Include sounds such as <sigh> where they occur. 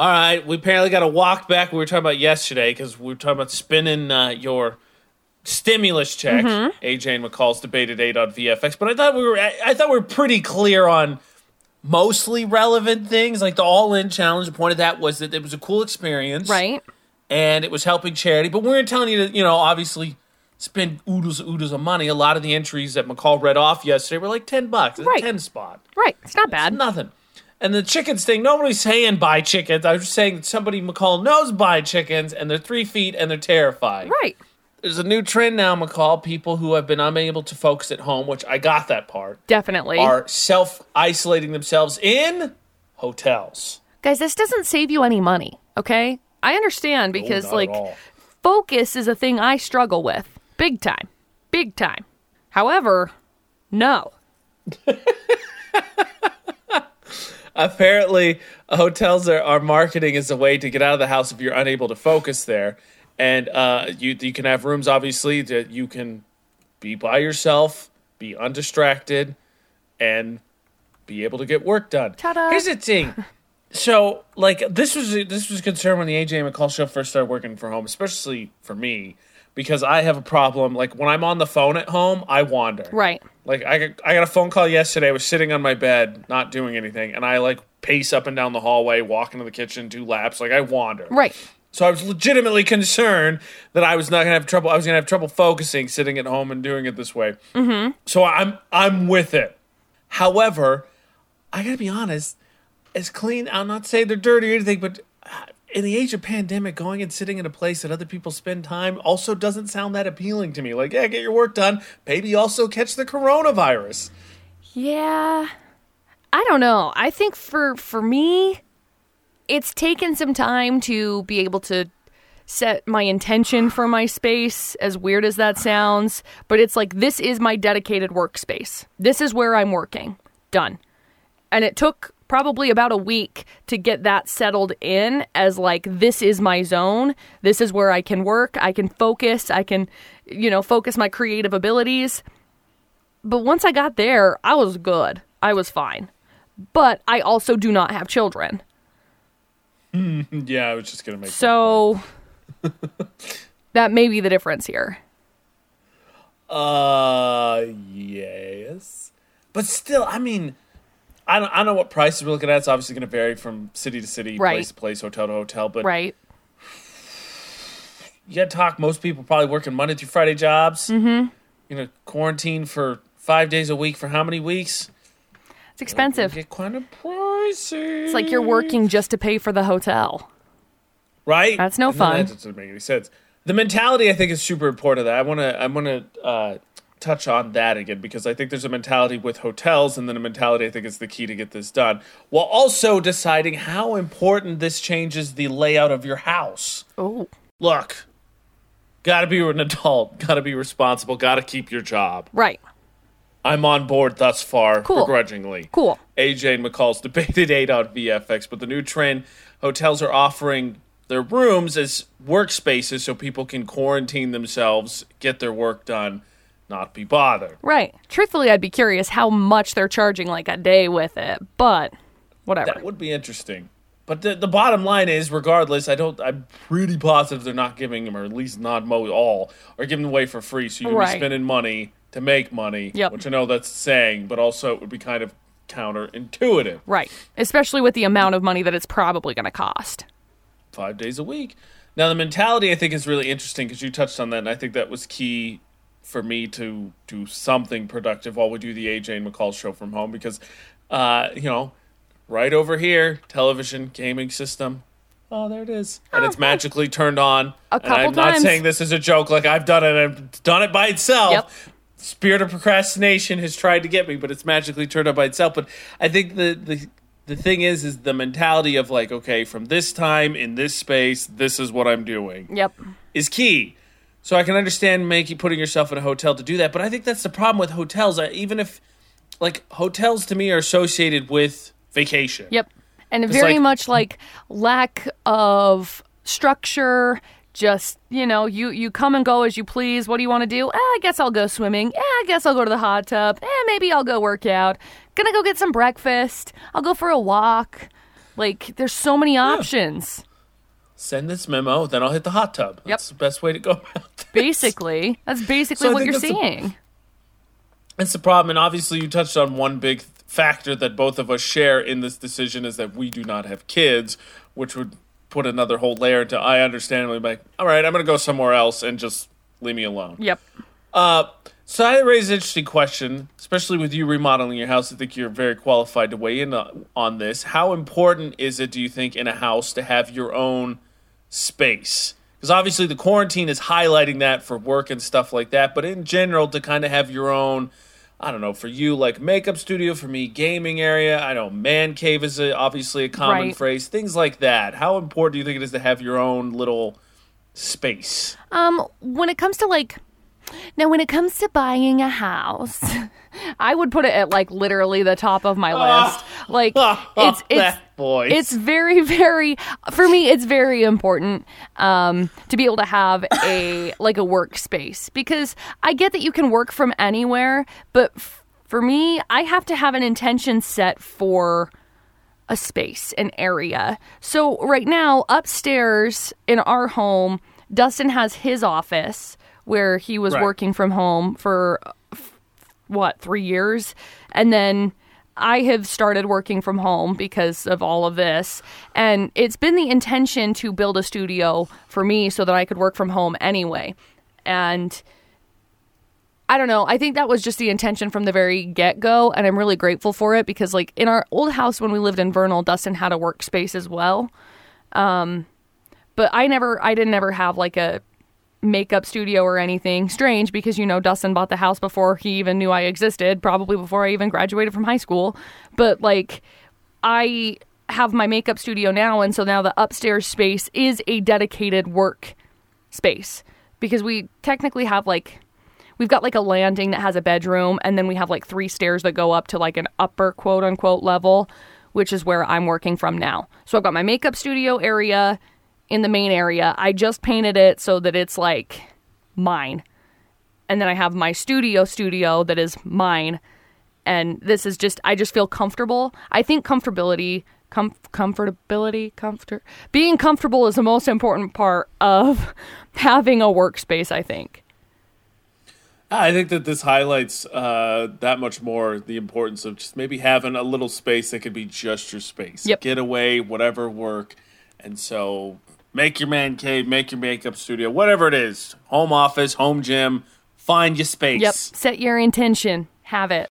All right, we apparently got to walk back. We were talking about yesterday because we were talking about spinning uh, your stimulus check. Mm-hmm. AJ and McCall's debate at eight on VFX, but I thought we were I, I thought we were pretty clear on mostly relevant things. Like the All In challenge, the point of that was that it was a cool experience, Right. and it was helping charity. But we weren't telling you to, you know, obviously spend oodles and oodles of money. A lot of the entries that McCall read off yesterday were like ten bucks, a Right. ten spot. Right. It's not bad. Nothing. And the chickens thing, nobody's saying buy chickens. I was just saying that somebody McCall knows buy chickens and they're three feet and they're terrified. Right. There's a new trend now, McCall. People who have been unable to focus at home, which I got that part, Definitely. are self isolating themselves in hotels. Guys, this doesn't save you any money, okay? I understand because, at like, focus is a thing I struggle with. Big time. Big time. However, no. <laughs> Apparently, hotels are, are marketing as a way to get out of the house if you're unable to focus there. And uh, you you can have rooms, obviously, that you can be by yourself, be undistracted, and be able to get work done. Ta-da. Here's the thing. So, like, this was this was a concern when the AJ McCall show first started working from home, especially for me, because I have a problem. Like, when I'm on the phone at home, I wander. Right. Like I got, I got a phone call yesterday. I was sitting on my bed, not doing anything, and I like pace up and down the hallway, walk into the kitchen, do laps. Like I wander. Right. So I was legitimately concerned that I was not gonna have trouble. I was gonna have trouble focusing, sitting at home and doing it this way. Mm-hmm. So I'm I'm with it. However, I gotta be honest. As clean, I'm not saying they're dirty or anything, but in the age of pandemic, going and sitting in a place that other people spend time also doesn't sound that appealing to me. Like, yeah, get your work done. Maybe also catch the coronavirus. Yeah. I don't know. I think for for me it's taken some time to be able to set my intention for my space as weird as that sounds, but it's like this is my dedicated workspace. This is where I'm working. Done. And it took probably about a week to get that settled in as like this is my zone. This is where I can work, I can focus, I can you know, focus my creative abilities. But once I got there, I was good. I was fine. But I also do not have children. <laughs> Yeah, I was just gonna make. So <laughs> that may be the difference here. Uh, yes, but still, I mean, I don't, I don't know what prices we're looking at. It's obviously going to vary from city to city, Right. place to place, hotel to hotel. But Right? you got to talk. Most people probably working Monday through Friday jobs. Mm-hmm. You know, quarantine for five days a week for how many weeks? It's expensive. Get kind of pricey. It's like you're working just to pay for the hotel. right? That's no And fun. That doesn't make any sense. The mentality, I think, is super important. That I want to, I want to uh, touch on that again because I think there's a mentality with hotels, and then a mentality I think is the key to get this done, while also deciding how important this changes the layout of your house. Oh. Look, got to be an adult, <laughs> got to be responsible, got to keep your job. Right. I'm on board thus far, Cool. begrudgingly. Cool. AJ and McCall's debated <laughs> eight on VFX, but the new trend hotels are offering their rooms as workspaces so people can quarantine themselves, get their work done, not be bothered. Right. Truthfully, I'd be curious how much they're charging like a day with it, but whatever. That would be interesting. But the, the bottom line is, regardless, I don't. I'm pretty positive they're not giving them, or at least not mo all, or giving away for free. So you're Right. be spending money to make money, Yep. which I know that's saying, but also it would be kind of counterintuitive. right. Especially with the amount of money that it's probably going to cost. five days a week. Now, the mentality I think is really interesting because you touched on that, and I think that was key for me to do something productive while we do the AJ and McCall show from home because, uh, you know, right over here, television gaming system. Oh, there it is, and it's magically turned on. A and couple I'm not times. saying this is a joke. Like I've done it. I've done it by itself. Yep. Spirit of procrastination has tried to get me, but it's magically turned on by itself. But I think the the the thing is, is the mentality of like, okay, from this time in this space, this is what I'm doing Yep. is key. So I can understand making putting yourself in a hotel to do that, but I think that's the problem with hotels. I, even if like hotels to me are associated with vacation. Yep. And very like- much like lack of structure. Just you know, you you come and go as you please. What do you want to do? Eh, I guess I'll go swimming. Eh, I guess I'll go to the hot tub. Eh, maybe I'll go work out. Gonna go get some breakfast. I'll go for a walk. Like there's so many options. Send this memo, then I'll hit the hot tub. That's the best way to go <laughs> about this. Basically, that's basically So what you're a- saying. That's the problem, and obviously you touched on one big factor that both of us share in this decision is that we do not have kids, which would put another whole layer into I understandably like, all right, I'm gonna go somewhere else and just leave me alone. Yep. Uh, so I raised an interesting question, especially with you remodeling your house. I think you're very qualified to weigh in on, on this. How important is it, do you think, in a house to have your own space? Because obviously the quarantine is highlighting that for work and stuff like that, but in general, to kind of have your own, I don't know, for you, like makeup studio, for me, gaming area. I know man cave is a, obviously a common Right. phrase, things like that. How important do you think it is to have your own little space? Um, when it comes to like, now when it comes to buying a house, <laughs> I would put it at like literally the top of my <laughs> list. Like <laughs> it's it's voice. it's very very for me it's very important um to be able to have a <laughs> like a workspace because I get that you can work from anywhere, but f- for me I have to have an intention set for a space, an area. So right now, upstairs in our home, Dustin has his office where he was Right. working from home for f- what three years, and then. I have started working from home because of all of this. And it's been the intention to build a studio for me so that I could work from home anyway. And I don't know. I think that was just the intention from the very get go, and I'm really grateful for it because, like, in our old house when we lived in Vernal, Dustin had a workspace as well. Um, but I never, I didn't ever have like a makeup studio or anything. Strange because you know Dustin bought the house before he even knew I existed, probably before I even graduated from high school. But like, I have my makeup studio now, and so now the upstairs space is a dedicated work space because we technically have like we've got like a landing that has a bedroom and then we have like three stairs that go up to like an upper quote unquote level which is where i'm working from now so i've got my makeup studio area in the main area i just painted it so that it's like mine and then i have my studio studio that is mine and this is just i just feel comfortable i think comfortability com- comfortability comfort being comfortable is the most important part of <laughs> having a workspace i think I think that this highlights uh, that much more the importance of just maybe having a little space that could be just your space. Yep. Get away, whatever work. And so make your man cave, make your makeup studio, whatever it is. Home office, home gym, find your space. yep set your intention. Have it